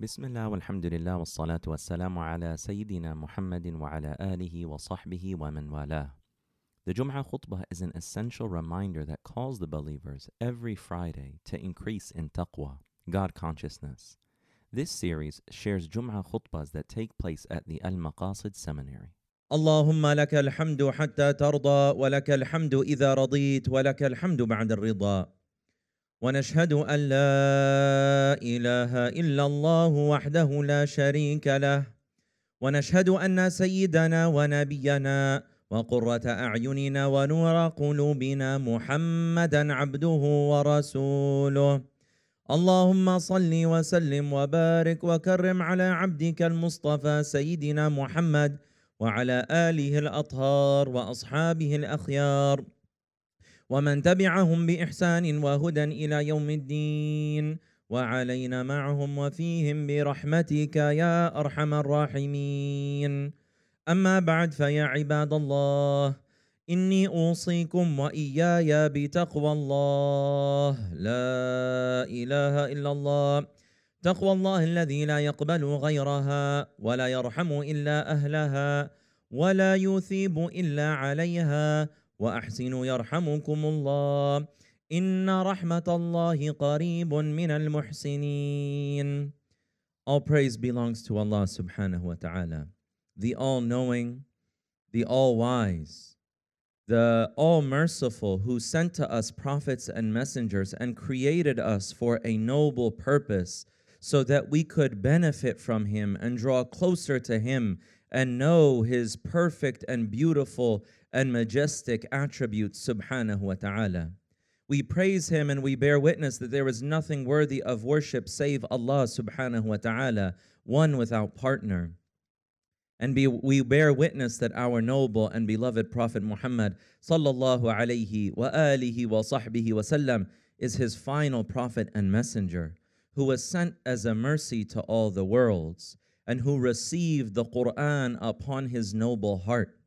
بسم الله والحمد لله والصلاة والسلام على سيدنا محمد وعلى آله وصحبه ومن والاه. The Jum'ah khutbah is an essential reminder that calls the believers every Friday to increase in taqwa, God consciousness. This series shares Jum'ah khutbahs that take place at the Al Maqasid Seminary. اللهم لك الحمد حتى ترضى ولك الحمد اذا رضيت ولك الحمد بعد الرضا ونشهد أن لا إله إلا الله وحده لا شريك له. ونشهد أن سيدنا ونبينا وقرة أعيننا ونور قلوبنا محمدا عبده ورسوله. اللهم صل وسلم وبارك وكرم على عبدك المصطفى سيدنا محمد وعلى آله الأطهار وأصحابه الأخيار. ومن تبعهم بإحسان وهدى إلى يوم الدين وعلينا معهم وفيهم برحمتك يا أرحم الراحمين. أما بعد فيا عباد الله إني أوصيكم وإياي بتقوى الله. لا إله إلا الله. تقوى الله الذي لا يقبل غيرها ولا يرحم إلا أهلها ولا يثيب إلا عليها واحسنوا يرحمكم الله ان رحمه الله قريب من المحسنين All praise belongs to Allah subhanahu wa ta'ala, the all knowing, the all wise, the all merciful, who sent to us prophets and messengers and created us for a noble purpose so that we could benefit from him and draw closer to him and know his perfect and beautiful and majestic attributes, subhanahu wa ta'ala. We praise him and we bear witness that there is nothing worthy of worship save Allah subhanahu wa ta'ala, one without partner. And be, we bear witness that our noble and beloved Prophet Muhammad sallallahu alayhi wa alihi wa sahbihi wa sallam is his final prophet and messenger who was sent as a mercy to all the worlds and who received the Quran upon his noble heart.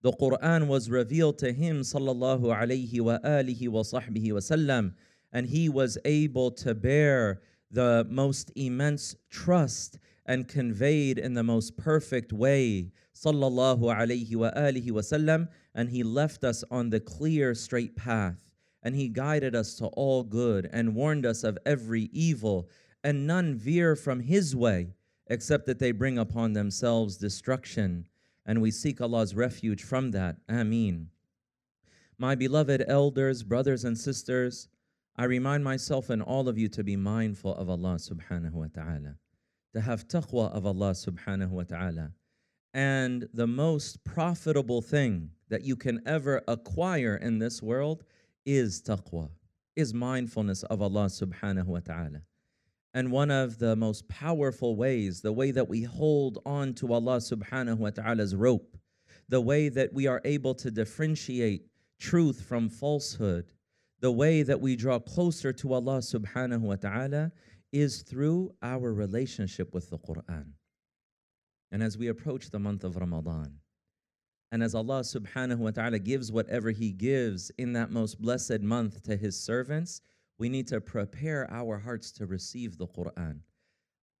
The Quran was revealed to him sallallahu alayhi wa alihi wa sahbihi and he was able to bear the most immense trust and conveyed in the most perfect way sallallahu alayhi wa alihi wa sallam and he left us on the clear straight path. And he guided us to all good and warned us of every evil and none veer from his way except that they bring upon themselves destruction and we seek Allah's refuge from that ameen my beloved elders brothers and sisters I remind myself and all of you to be mindful of Allah subhanahu wa ta'ala to have taqwa of Allah subhanahu wa ta'ala and the most profitable thing that you can ever acquire in this world is taqwa, is mindfulness of Allah subhanahu wa ta'ala. And one of the most powerful ways, the way that we hold on to Allah subhanahu wa ta'ala's rope, the way that we are able to differentiate truth from falsehood, the way that we draw closer to Allah subhanahu wa ta'ala is through our relationship with the Quran. And as we approach the month of Ramadan, and as Allah subhanahu wa ta'ala gives whatever He gives in that most blessed month to His servants, we need to prepare our hearts to receive the Quran.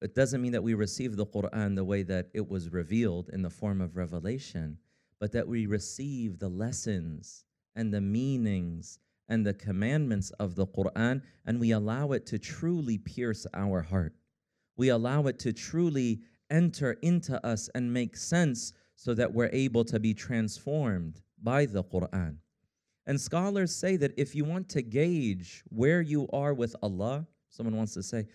It doesn't mean that we receive the Quran the way that it was revealed in the form of revelation, but that we receive the lessons and the meanings and the commandments of the Quran and we allow it to truly pierce our heart. We allow it to truly enter into us and make sense so that we're able to be transformed by the Quran. And scholars say that if you want to gauge where you are with Allah, someone wants to say,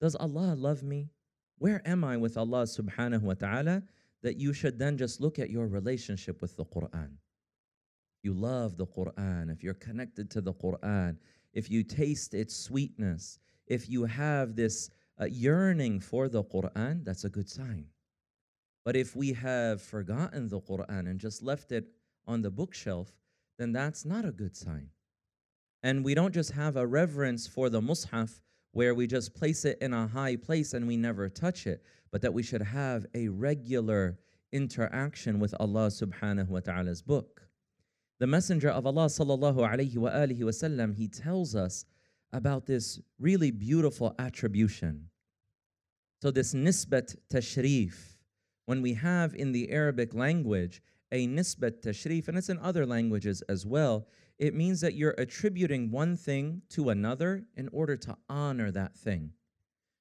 Does Allah love me? Where am I with Allah subhanahu wa ta'ala? That you should then just look at your relationship with the Quran. You love the Quran, if you're connected to the Quran, if you taste its sweetness, if you have this uh, yearning for the Quran, that's a good sign. But if we have forgotten the Quran and just left it on the bookshelf, then that's not a good sign. And we don't just have a reverence for the Mus'haf where we just place it in a high place and we never touch it, but that we should have a regular interaction with Allah subhanahu wa ta'ala's book. The Messenger of Allah sallallahu alayhi wa alihi wasallam, he tells us about this really beautiful attribution. So, this nisbat tashrif, when we have in the Arabic language a nisbat tashrif, and it's in other languages as well, it means that you're attributing one thing to another in order to honor that thing.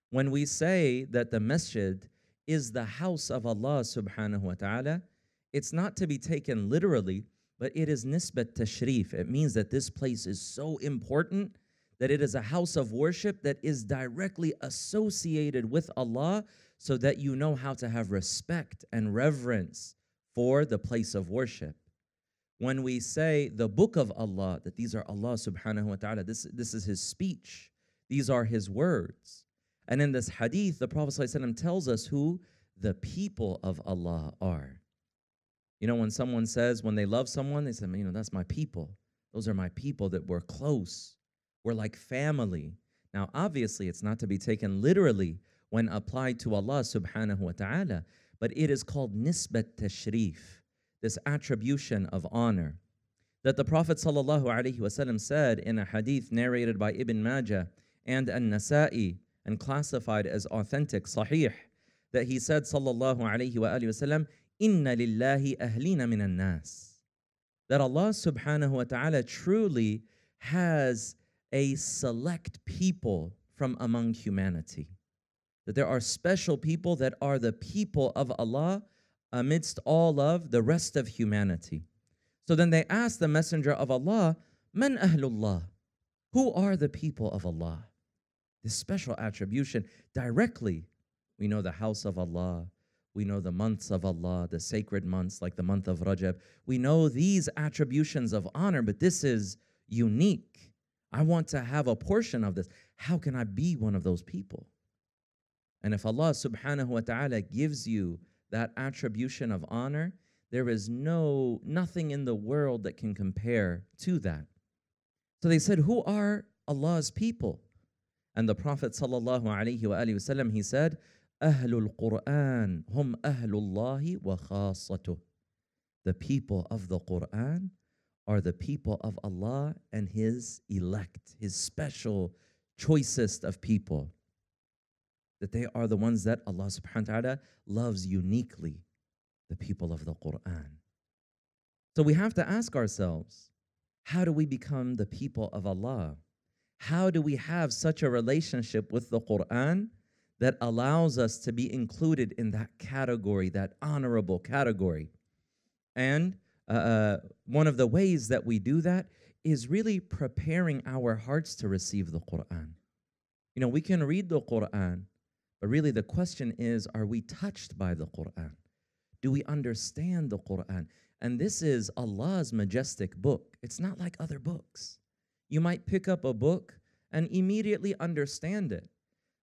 When we say that the masjid is the house of Allah subhanahu wa ta'ala, it's not to be taken literally, but it is nisbat tashrif. It means that this place is so important that it is a house of worship that is directly associated with Allah so that you know how to have respect and reverence for the place of worship. When we say the book of Allah, that these are Allah subhanahu wa ta'ala, this, this is His speech, these are His words. And in this hadith, the Prophet ﷺ tells us who the people of Allah are. You know, when someone says, when they love someone, they say, you know, that's my people. Those are my people that we're close. We're like family. Now, obviously, it's not to be taken literally when applied to Allah subhanahu wa ta'ala, but it is called nisbat tashrif, this attribution of honor. That the Prophet wasallam said in a hadith narrated by Ibn Majah and An-Nasa'i and classified as authentic, sahih, that he said Inna lillahi ahlina minan nas. That Allah subhanahu wa ta'ala truly has a select people from among humanity. That there are special people that are the people of Allah amidst all of the rest of humanity. So then they asked the Messenger of Allah, Man ahlullah? Who are the people of Allah? This special attribution directly. We know the house of Allah, we know the months of Allah, the sacred months like the month of Rajab. We know these attributions of honor, but this is unique. I want to have a portion of this. How can I be one of those people? And if Allah subhanahu wa ta'ala gives you that attribution of honor, there is no nothing in the world that can compare to that. So they said, Who are Allah's people? And the Prophet sallallahu alaihi wasallam he said, Ahlul Quran hum ahlullahi wa khassatuh. The people of the Quran are the people of Allah and His elect, His special, choicest of people. That they are the ones that Allah subhanahu wa ta'ala loves uniquely, the people of the Quran. So we have to ask ourselves how do we become the people of Allah? How do we have such a relationship with the Quran that allows us to be included in that category, that honorable category? And uh, uh, one of the ways that we do that is really preparing our hearts to receive the Quran. You know, we can read the Quran, but really the question is are we touched by the Quran? Do we understand the Quran? And this is Allah's majestic book. It's not like other books. You might pick up a book and immediately understand it.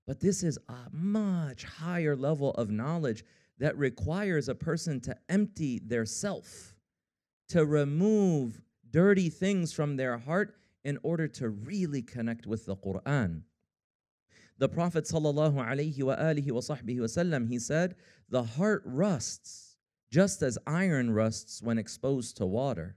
But this is a much higher level of knowledge that requires a person to empty their self to remove dirty things from their heart in order to really connect with the Quran. The Prophet sallallahu he said, "The heart rusts just as iron rusts when exposed to water."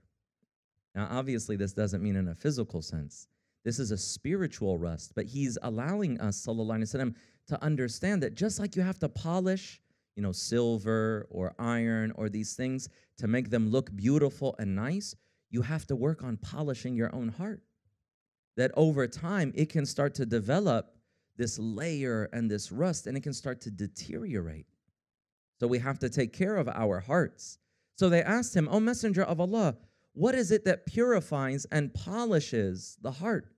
Now, obviously, this doesn't mean in a physical sense. This is a spiritual rust, but he's allowing us, sallallahu to understand that just like you have to polish you know, silver or iron or these things to make them look beautiful and nice, you have to work on polishing your own heart. That over time, it can start to develop this layer and this rust, and it can start to deteriorate. So we have to take care of our hearts. So they asked him, O Messenger of Allah, what is it that purifies and polishes the heart?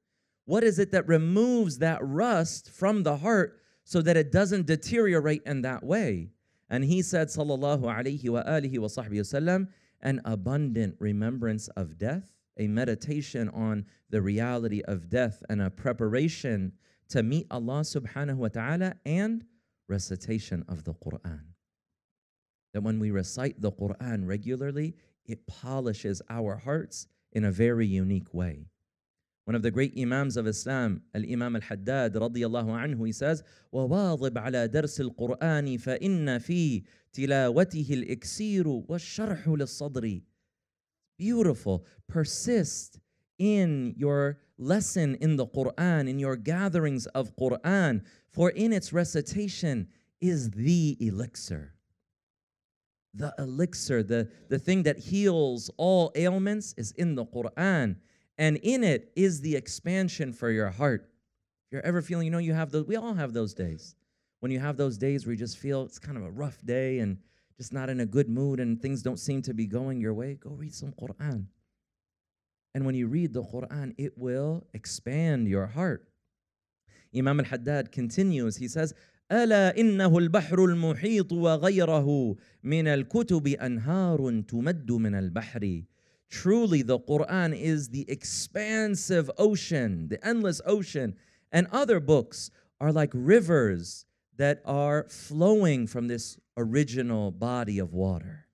What is it that removes that rust from the heart so that it doesn't deteriorate in that way? And he said, Sallallahu alayhi wa alihi wa wasallam, an abundant remembrance of death, a meditation on the reality of death, and a preparation to meet Allah subhanahu wa ta'ala, and recitation of the Quran. That when we recite the Quran regularly, it polishes our hearts in a very unique way. One of the great Imams of Islam, Al-Imam Al-Haddad radiallahu anhu, he says, وَوَاظِبْ عَلَى دَرْسِ الْقُرْآنِ فَإِنَّ فِي تِلَاوَتِهِ الْإِكْسِيرُ وَالشَّرْحُ لِلصَّدْرِ Beautiful. Persist in your lesson in the Quran, in your gatherings of Quran, for in its recitation is the elixir. The elixir, the, the thing that heals all ailments, is in the Quran. And in it is the expansion for your heart. If you're ever feeling, you know, you have those, we all have those days. When you have those days where you just feel it's kind of a rough day and just not in a good mood and things don't seem to be going your way, go read some Quran. And when you read the Quran, it will expand your heart. Imam al-Haddad continues, he says, ألا إنه البحر المحيط وغيره من الكتب أنهار تمد من البحر Truly, the Quran is the expansive ocean, the endless ocean, and other books are like rivers that are flowing from this original body of water,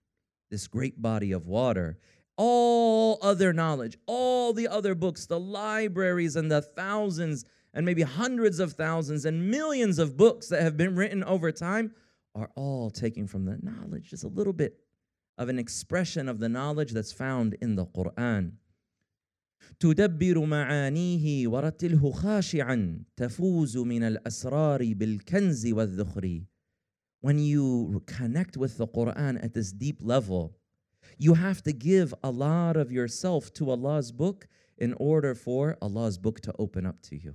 this great body of water. All other knowledge, all the other books, the libraries, and the thousands and maybe hundreds of thousands and millions of books that have been written over time are all taken from the knowledge, just a little bit of an expression of the knowledge that's found in the Quran. تدبر معانيه ورتله خاشعا تفوز من الأسرار بالكنز والذخر When you connect with the Quran at this deep level, you have to give a lot of yourself to Allah's book in order for Allah's book to open up to you.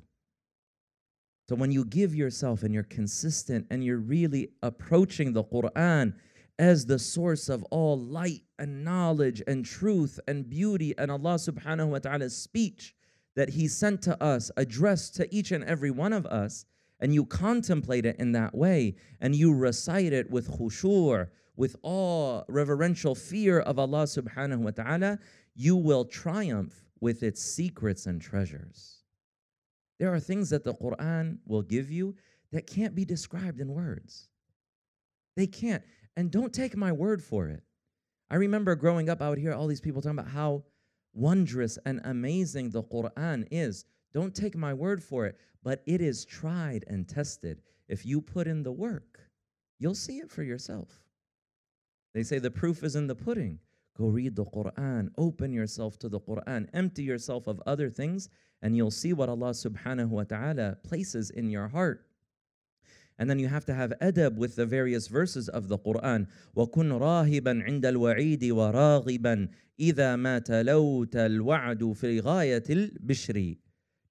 So when you give yourself and you're consistent and you're really approaching the Quran as the source of all light and knowledge and truth and beauty and Allah subhanahu wa ta'ala's speech that He sent to us, addressed to each and every one of us, and you contemplate it in that way and you recite it with khushu', with awe, reverential fear of Allah subhanahu wa ta'ala, you will triumph with its secrets and treasures. There are things that the Quran will give you that can't be described in words. They can't. And don't take my word for it. I remember growing up, I would hear all these people talking about how wondrous and amazing the Quran is. Don't take my word for it, but it is tried and tested. If you put in the work, you'll see it for yourself. They say the proof is in the pudding. Go read the Quran, open yourself to the Quran, empty yourself of other things, and you'll see what Allah subhanahu wa ta'ala places in your heart. And then you have to have adab with the various verses of the Quran. وَكُنْ رَاهِبًا عِنْدَ الْوَعِيدِ وَرَاغِبًا إِذَا مَا تَلَوْتَ الْوَعْدُ فِي غَايَةِ الْبِشْرِ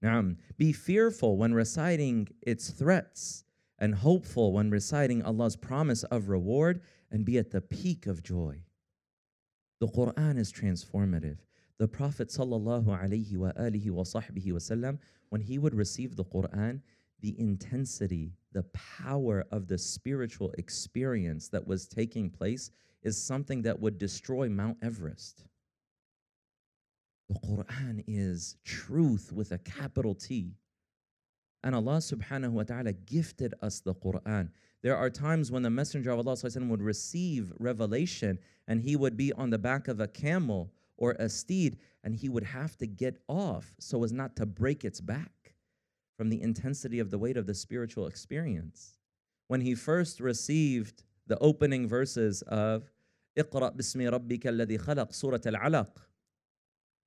نعم. Be fearful when reciting its threats and hopeful when reciting Allah's promise of reward and be at the peak of joy. The Quran is transformative. The Prophet wasallam, when he would receive the Quran, the intensity, the power of the spiritual experience that was taking place is something that would destroy Mount Everest. The Quran is truth with a capital T. And Allah subhanahu wa ta'ala gifted us the Quran. There are times when the Messenger of Allah would receive revelation and he would be on the back of a camel or a steed, and he would have to get off so as not to break its back from the intensity of the weight of the spiritual experience. When he first received the opening verses of اقرأ باسم ربك الذي خلق سورة العلق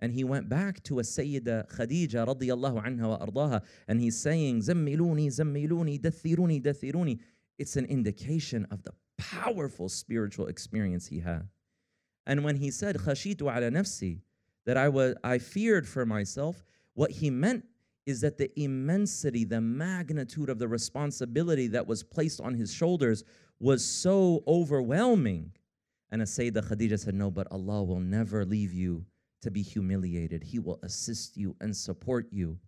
and he went back to a Sayyida Khadija radiyallahu anha wa ardaha and he's saying زملوني زملوني دثروني دثروني it's an indication of the powerful spiritual experience he had and when he said khashitu ala nafsi, that I was I feared for myself, what he meant is that the immensity, the magnitude of the responsibility that was placed on his shoulders was so overwhelming. And as Sayyidah Khadija said, No, but Allah will never leave you to be humiliated. He will assist you and support you.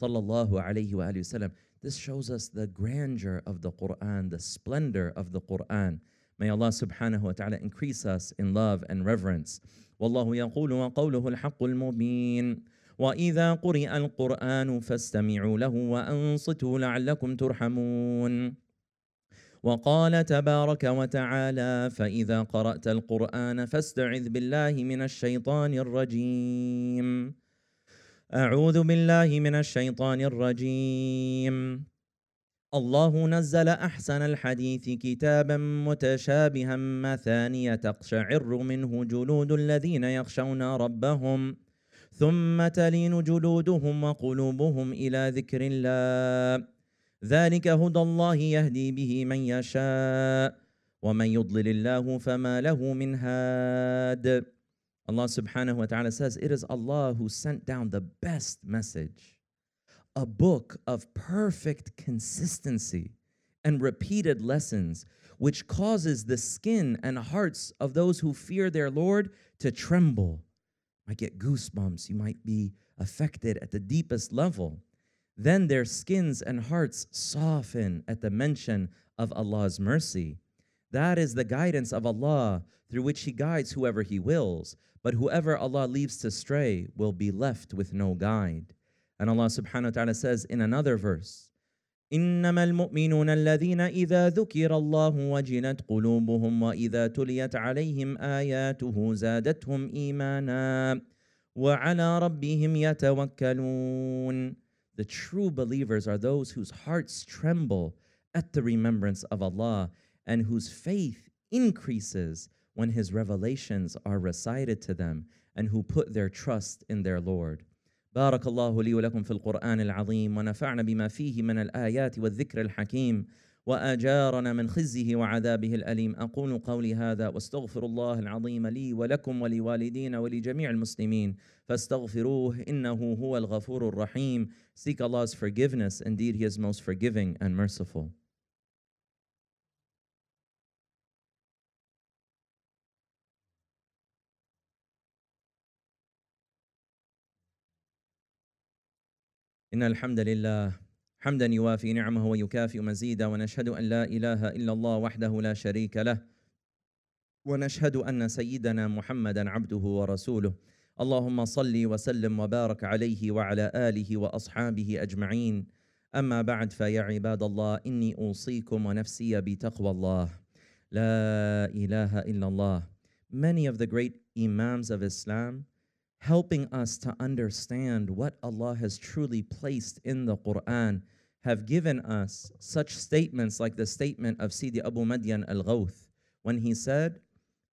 Sallallahu alayhi wa sallam. This shows us the grandeur of the Quran, the splendor of the Quran. May Allah subhanahu wa ta'ala increase us in love and reverence. والله يقول وقوله الحق المبين وإذا قرئ القرآن فاستمعوا له وأنصتوا لعلكم ترحمون وقال تبارك وتعالى فإذا قرأت القرآن فاستعذ بالله من الشيطان الرجيم أعوذ بالله من الشيطان الرجيم. الله نزل أحسن الحديث كتابا متشابها مثانية تقشعر منه جلود الذين يخشون ربهم ثم تلين جلودهم وقلوبهم إلى ذكر الله. ذلك هدى الله يهدي به من يشاء ومن يضلل الله فما له من هاد. Allah subhanahu wa ta'ala says, It is Allah who sent down the best message, a book of perfect consistency and repeated lessons, which causes the skin and hearts of those who fear their Lord to tremble. You might get goosebumps, you might be affected at the deepest level. Then their skins and hearts soften at the mention of Allah's mercy. That is the guidance of Allah through which He guides whoever He wills. But whoever Allah leaves to stray will be left with no guide. And Allah subhanahu wa ta'ala says in another verse, إنما المؤمنون الذين إذا ذكر الله وجلت قلوبهم وإذا تليت عليهم آياته زادتهم إيمانا وعلى ربهم يتوكلون The true believers are those whose hearts tremble at the remembrance of Allah and whose faith increases when His revelations are recited to them and who put their trust in their Lord. بارك الله لي ولكم في القرآن العظيم ونفعنا بما فيه من الآيات والذكر الحكيم وأجارنا من خزيه وعذابه الأليم أقول قولي هذا واستغفر الله العظيم لي ولكم ولوالدينا ولجميع المسلمين فاستغفروه إنه هو الغفور الرحيم Seek Allah's forgiveness indeed he is most forgiving and merciful إن الحمد لله حمدا يوافي نعمه ويكافئ مزيدا ونشهد أن لا إله إلا الله وحده لا شريك له ونشهد أن سيدنا محمدا عبده ورسوله. اللهم صل وسلم وبارك عليه وعلى آله وأصحابه أجمعين. أما بعد فيا عباد الله إني أوصيكم ونفسي بتقوى الله. لا إله إلا الله. Many of the great Imams of Islam helping us to understand what Allah has truly placed in the Quran, have given us such statements like the statement of Sidi Abu Madian al Ghawth when he said,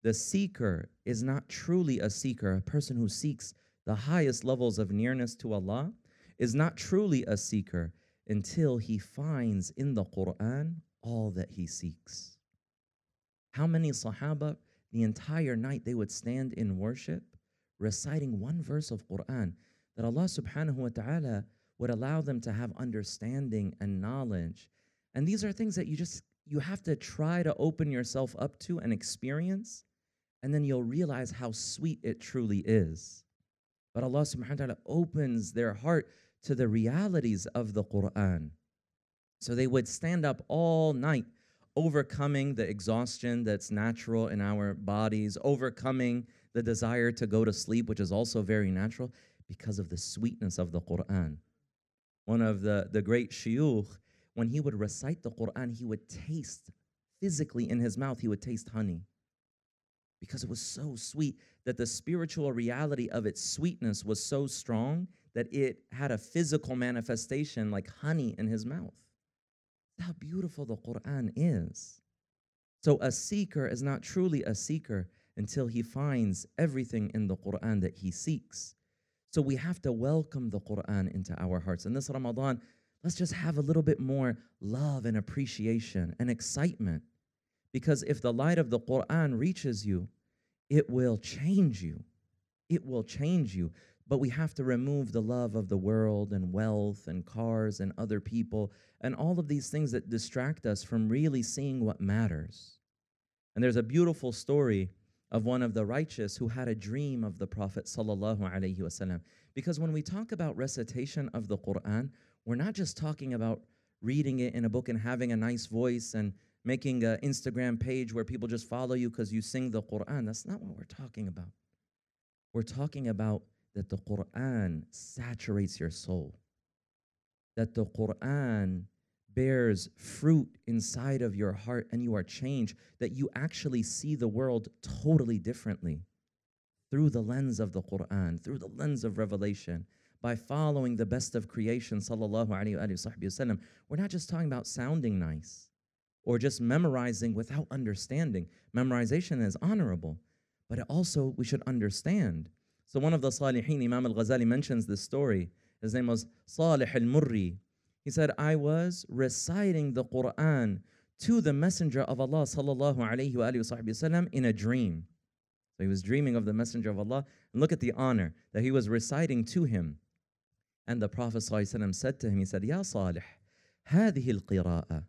The seeker is not truly a seeker, a person who seeks the highest levels of nearness to Allah is not truly a seeker until he finds in the Quran all that he seeks. How many Sahaba, the entire night they would stand in worship reciting one verse of Quran that Allah subhanahu wa ta'ala would allow them to have understanding and knowledge. And these are things that you just you have to try to open yourself up to and experience, and then you'll realize how sweet it truly is. But Allah subhanahu wa ta'ala opens their heart to the realities of the Quran. So they would stand up all night, overcoming the exhaustion that's natural in our bodies, overcoming the desire to go to sleep, which is also very natural, because of the sweetness of the Quran. One of the, the great shuyukh, when he would recite the Quran, he would taste physically in his mouth, he would taste honey because it was so sweet that the spiritual reality of its sweetness was so strong that it had a physical manifestation like honey in his mouth. How beautiful the Quran is. So, a seeker is not truly a seeker until he finds everything in the Quran that he seeks. So we have to welcome the Quran into our hearts. And this Ramadan, let's just have a little bit more love and appreciation and excitement. Because if the light of the Quran reaches you, it will change you. It will change you. But we have to remove the love of the world and wealth and cars and other people and all of these things that distract us from really seeing what matters. And there's a beautiful story of one of the righteous who had a dream of the Prophet. Because when we talk about recitation of the Quran, we're not just talking about reading it in a book and having a nice voice and making an Instagram page where people just follow you because you sing the Quran. That's not what we're talking about. We're talking about that the Quran saturates your soul, that the Quran bears fruit inside of your heart and you are changed, that you actually see the world totally differently through the lens of the Quran, through the lens of revelation, by following the best of creation, sallallahu alayhi wa We're not just talking about sounding nice or just memorizing without understanding. Memorization is honorable, but also we should understand. So one of the Salihin, Imam al-Ghazali mentions this story. His name was Salih al-Murri, He said, I was reciting the Quran to the Messenger of Allah sallallahu alayhi wa sallam in a dream. So he was dreaming of the Messenger of Allah. And look at the honor that he was reciting to him. And the Prophet ﷺ said to him, he said, Ya Salih, هذه القراءة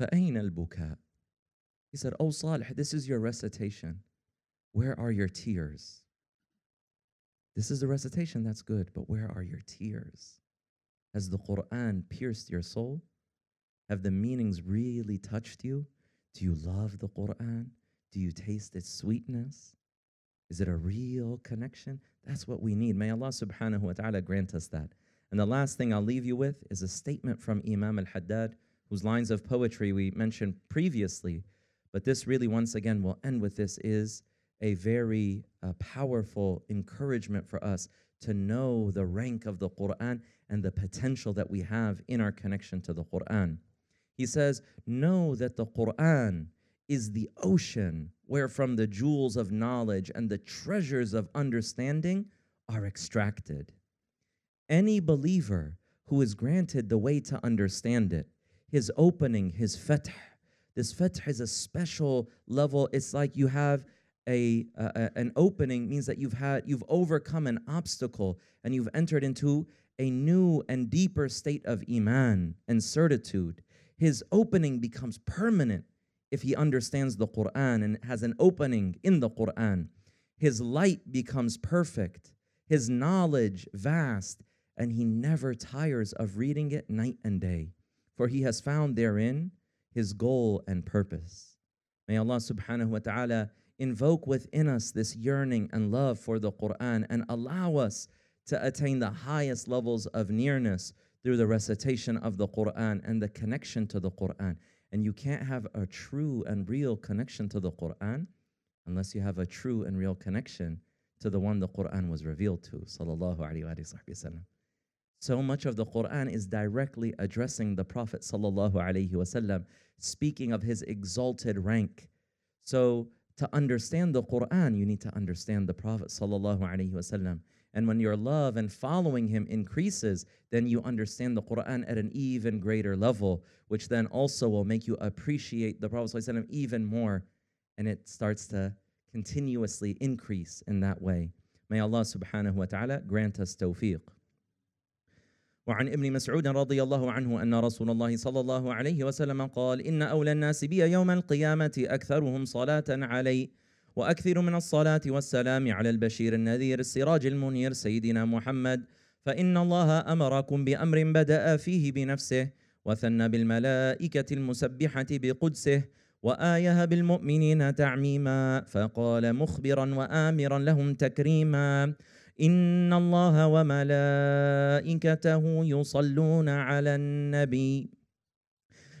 فأين البكاء? He said, Oh Salih, this is your recitation. Where are your tears? This is the recitation, that's good, but where are your tears? Has the Quran pierced your soul? Have the meanings really touched you? Do you love the Quran? Do you taste its sweetness? Is it a real connection? That's what we need. May Allah subhanahu wa ta'ala grant us that. And the last thing I'll leave you with is a statement from Imam al Haddad, whose lines of poetry we mentioned previously. But this really, once again, will end with this is a very uh, powerful encouragement for us to know the rank of the Quran and the potential that we have in our connection to the Quran. He says, Know that the Quran is the ocean wherefrom the jewels of knowledge and the treasures of understanding are extracted. Any believer who is granted the way to understand it, his opening, his fath, this fath is a special level. It's like you have a, uh, an opening means that you've had you've overcome an obstacle and you've entered into a new and deeper state of iman and certitude his opening becomes permanent if he understands the Quran and has an opening in the Quran. His light becomes perfect, his knowledge vast, and he never tires of reading it night and day, for he has found therein his goal and purpose. May Allah subhanahu wa ta'ala invoke within us this yearning and love for the Quran and allow us to attain the highest levels of nearness through the recitation of the Quran and the connection to the Quran. And you can't have a true and real connection to the Quran unless you have a true and real connection to the one the Quran was revealed to. Sallallahu Alaihi. So much of the Quran is directly addressing the Prophet Sallallahu Wasallam, speaking of his exalted rank. So to understand the Quran, you need to understand the Prophet Sallallahu. And when your love and following him increases, then you understand the Quran at an even greater level, which then also will make you appreciate the Prophet ﷺ even more. And it starts to continuously increase in that way. May Allah subhanahu wa ta'ala grant us tawfiq. وعن ابن مسعود رضي الله عنه أن رسول الله صلى الله عليه وسلم قال إن أولى الناس بي يوم القيامة أكثرهم صلاة علي وأكثر من الصلاة والسلام على البشير النذير السراج المنير سيدنا محمد فإن الله أمركم بأمر بدأ فيه بنفسه وثنى بالملائكة المسبحة بقدسه وآيه بالمؤمنين تعميما فقال مخبرا وآمرا لهم تكريما ان الله وملائكته يصلون على النبي.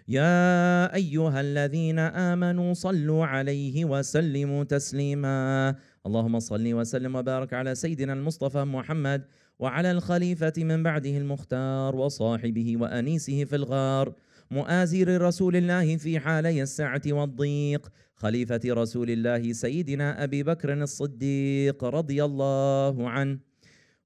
يا ايها الذين امنوا صلوا عليه وسلموا تسليما. اللهم صل وسلم وبارك على سيدنا المصطفى محمد وعلى الخليفه من بعده المختار وصاحبه وانيسه في الغار. مؤازر رسول الله في حالي السعه والضيق. خليفة رسول الله سيدنا أبي بكر الصديق رضي الله عنه.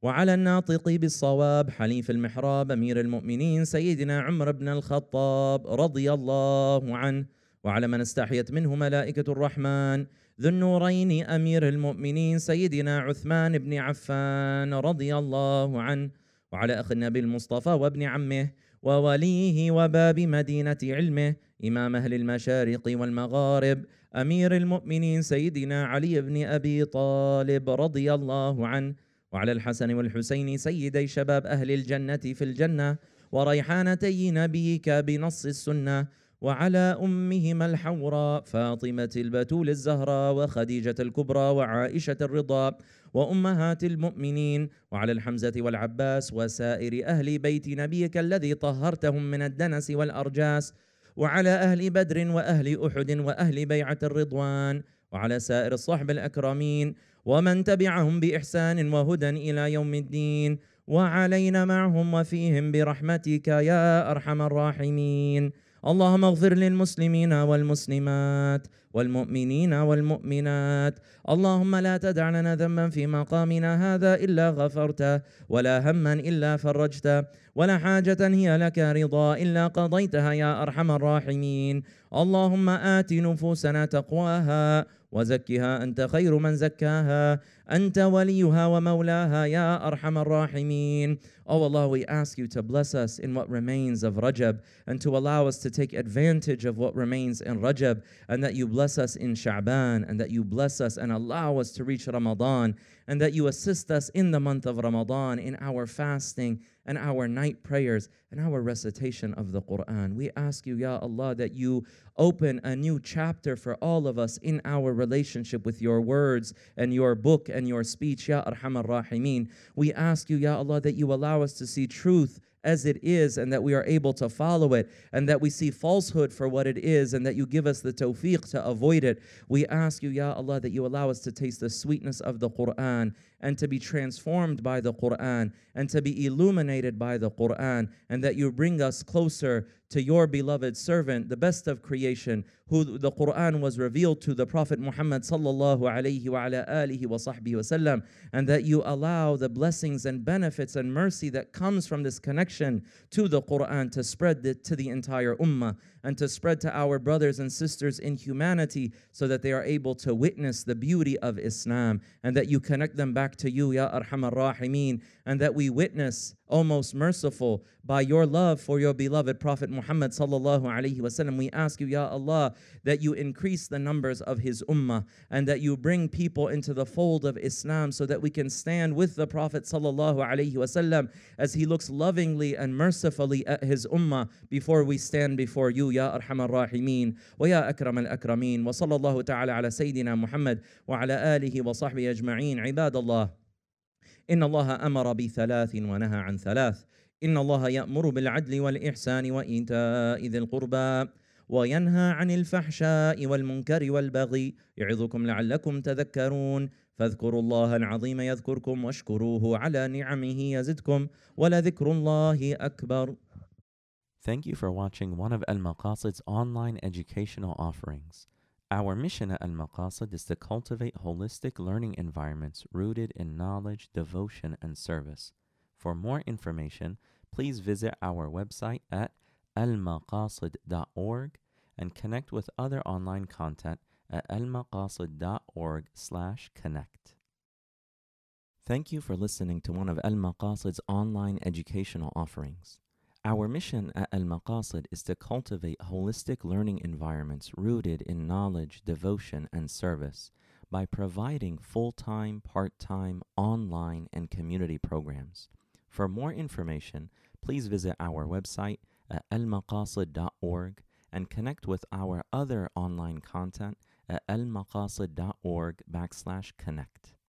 وعلى الناطق بالصواب حليف المحراب أمير المؤمنين سيدنا عمر بن الخطاب رضي الله عنه. وعلى من استحيت منه ملائكة الرحمن ذو النورين أمير المؤمنين سيدنا عثمان بن عفان رضي الله عنه. وعلى أخ النبي المصطفى وابن عمه ووليه وباب مدينة علمه إمام أهل المشارق والمغارب أمير المؤمنين سيدنا علي بن أبي طالب رضي الله عنه وعلى الحسن والحسين سيدي شباب أهل الجنة في الجنة وريحانتي نبيك بنص السنة وعلى أمهما الحوراء فاطمة البتول الزهراء وخديجة الكبرى وعائشة الرضا وأمهات المؤمنين وعلى الحمزة والعباس وسائر أهل بيت نبيك الذي طهرتهم من الدنس والأرجاس وعلى أهل بدر وأهل أحد وأهل بيعة الرضوان وعلى سائر الصحب الأكرمين ومن تبعهم بإحسان وهدى إلى يوم الدين وعلينا معهم وفيهم برحمتك يا أرحم الراحمين. اللهم اغفر للمسلمين والمسلمات والمؤمنين والمؤمنات. اللهم لا تدع لنا ذنبا في مقامنا هذا إلا غفرته ولا هما إلا فرجته ولا حاجة هي لك رضا إلا قضيتها يا أرحم الراحمين. اللهم آت نفوسنا تقواها وزكها أنت خير من زكاها. انت وليها ومولاها يا ارحم الراحمين Oh Allah, we ask you to bless us in what remains of Rajab and to allow us to take advantage of what remains in Rajab and that you bless us in Sha'ban and that you bless us and allow us to reach Ramadan and that you assist us in the month of Ramadan in our fasting and our night prayers and our recitation of the Quran. We ask you, Ya Allah, that you open a new chapter for all of us in our relationship with your words and your book and your speech, Ya Arhamar Rahimeen. We ask you, Ya Allah, that you allow us to see truth as it is and that we are able to follow it and that we see falsehood for what it is and that you give us the tawfiq to avoid it. We ask you, Ya Allah, that you allow us to taste the sweetness of the Quran and to be transformed by the Quran and to be illuminated by the Quran and that you bring us closer to your beloved servant, the best of creation, who the Quran was revealed to the Prophet Muhammad sallallahu alayhi wa ala alihi wa sahbihi wasallam, and that you allow the blessings and benefits and mercy that comes from this connection to the Quran to spread it to the entire ummah and to spread to our brothers and sisters in humanity so that they are able to witness the beauty of Islam and that you connect them back to you, Ya Arhamar Rahimeen, and that we witness, O most merciful, by your love for your beloved Prophet Muhammad sallallahu alaihi wasallam, we ask you, Ya Allah, that you increase the numbers of his ummah and that you bring people into the fold of Islam so that we can stand with the Prophet sallallahu alaihi wasallam as he looks lovingly and mercifully at his ummah before we stand before you, Ya Arhamar Rahimeen, wa Ya Akram al Akrameen, wa sallallahu ta'ala ala Sayyidina Muhammad wa ala alihi wa sahbihi ajma'een, ibadallah. إن الله أمر بثلاث ونهى عن ثلاث إن الله يأمر بالعدل والإحسان وإيتاء ذي القربى وينهى عن الفحشاء والمنكر والبغي يعظكم لعلكم تذكرون فاذكروا الله العظيم يذكركم واشكروه على نعمه يزدكم ولذكر الله أكبر Thank you for watching one of Al Maqasid's online educational offerings. Our mission at Al Maqasid is to cultivate holistic learning environments rooted in knowledge, devotion, and service. For more information, please visit our website at almaqasid.org and connect with other online content at almaqasid.org/connect. Thank you for listening to one of Al Maqasid's online educational offerings. Our mission at Al Maqasid is to cultivate holistic learning environments rooted in knowledge, devotion, and service by providing full time, part time, online, and community programs. For more information, please visit our website at almaqasid.org and connect with our other online content at almaqasid.org backslash connect.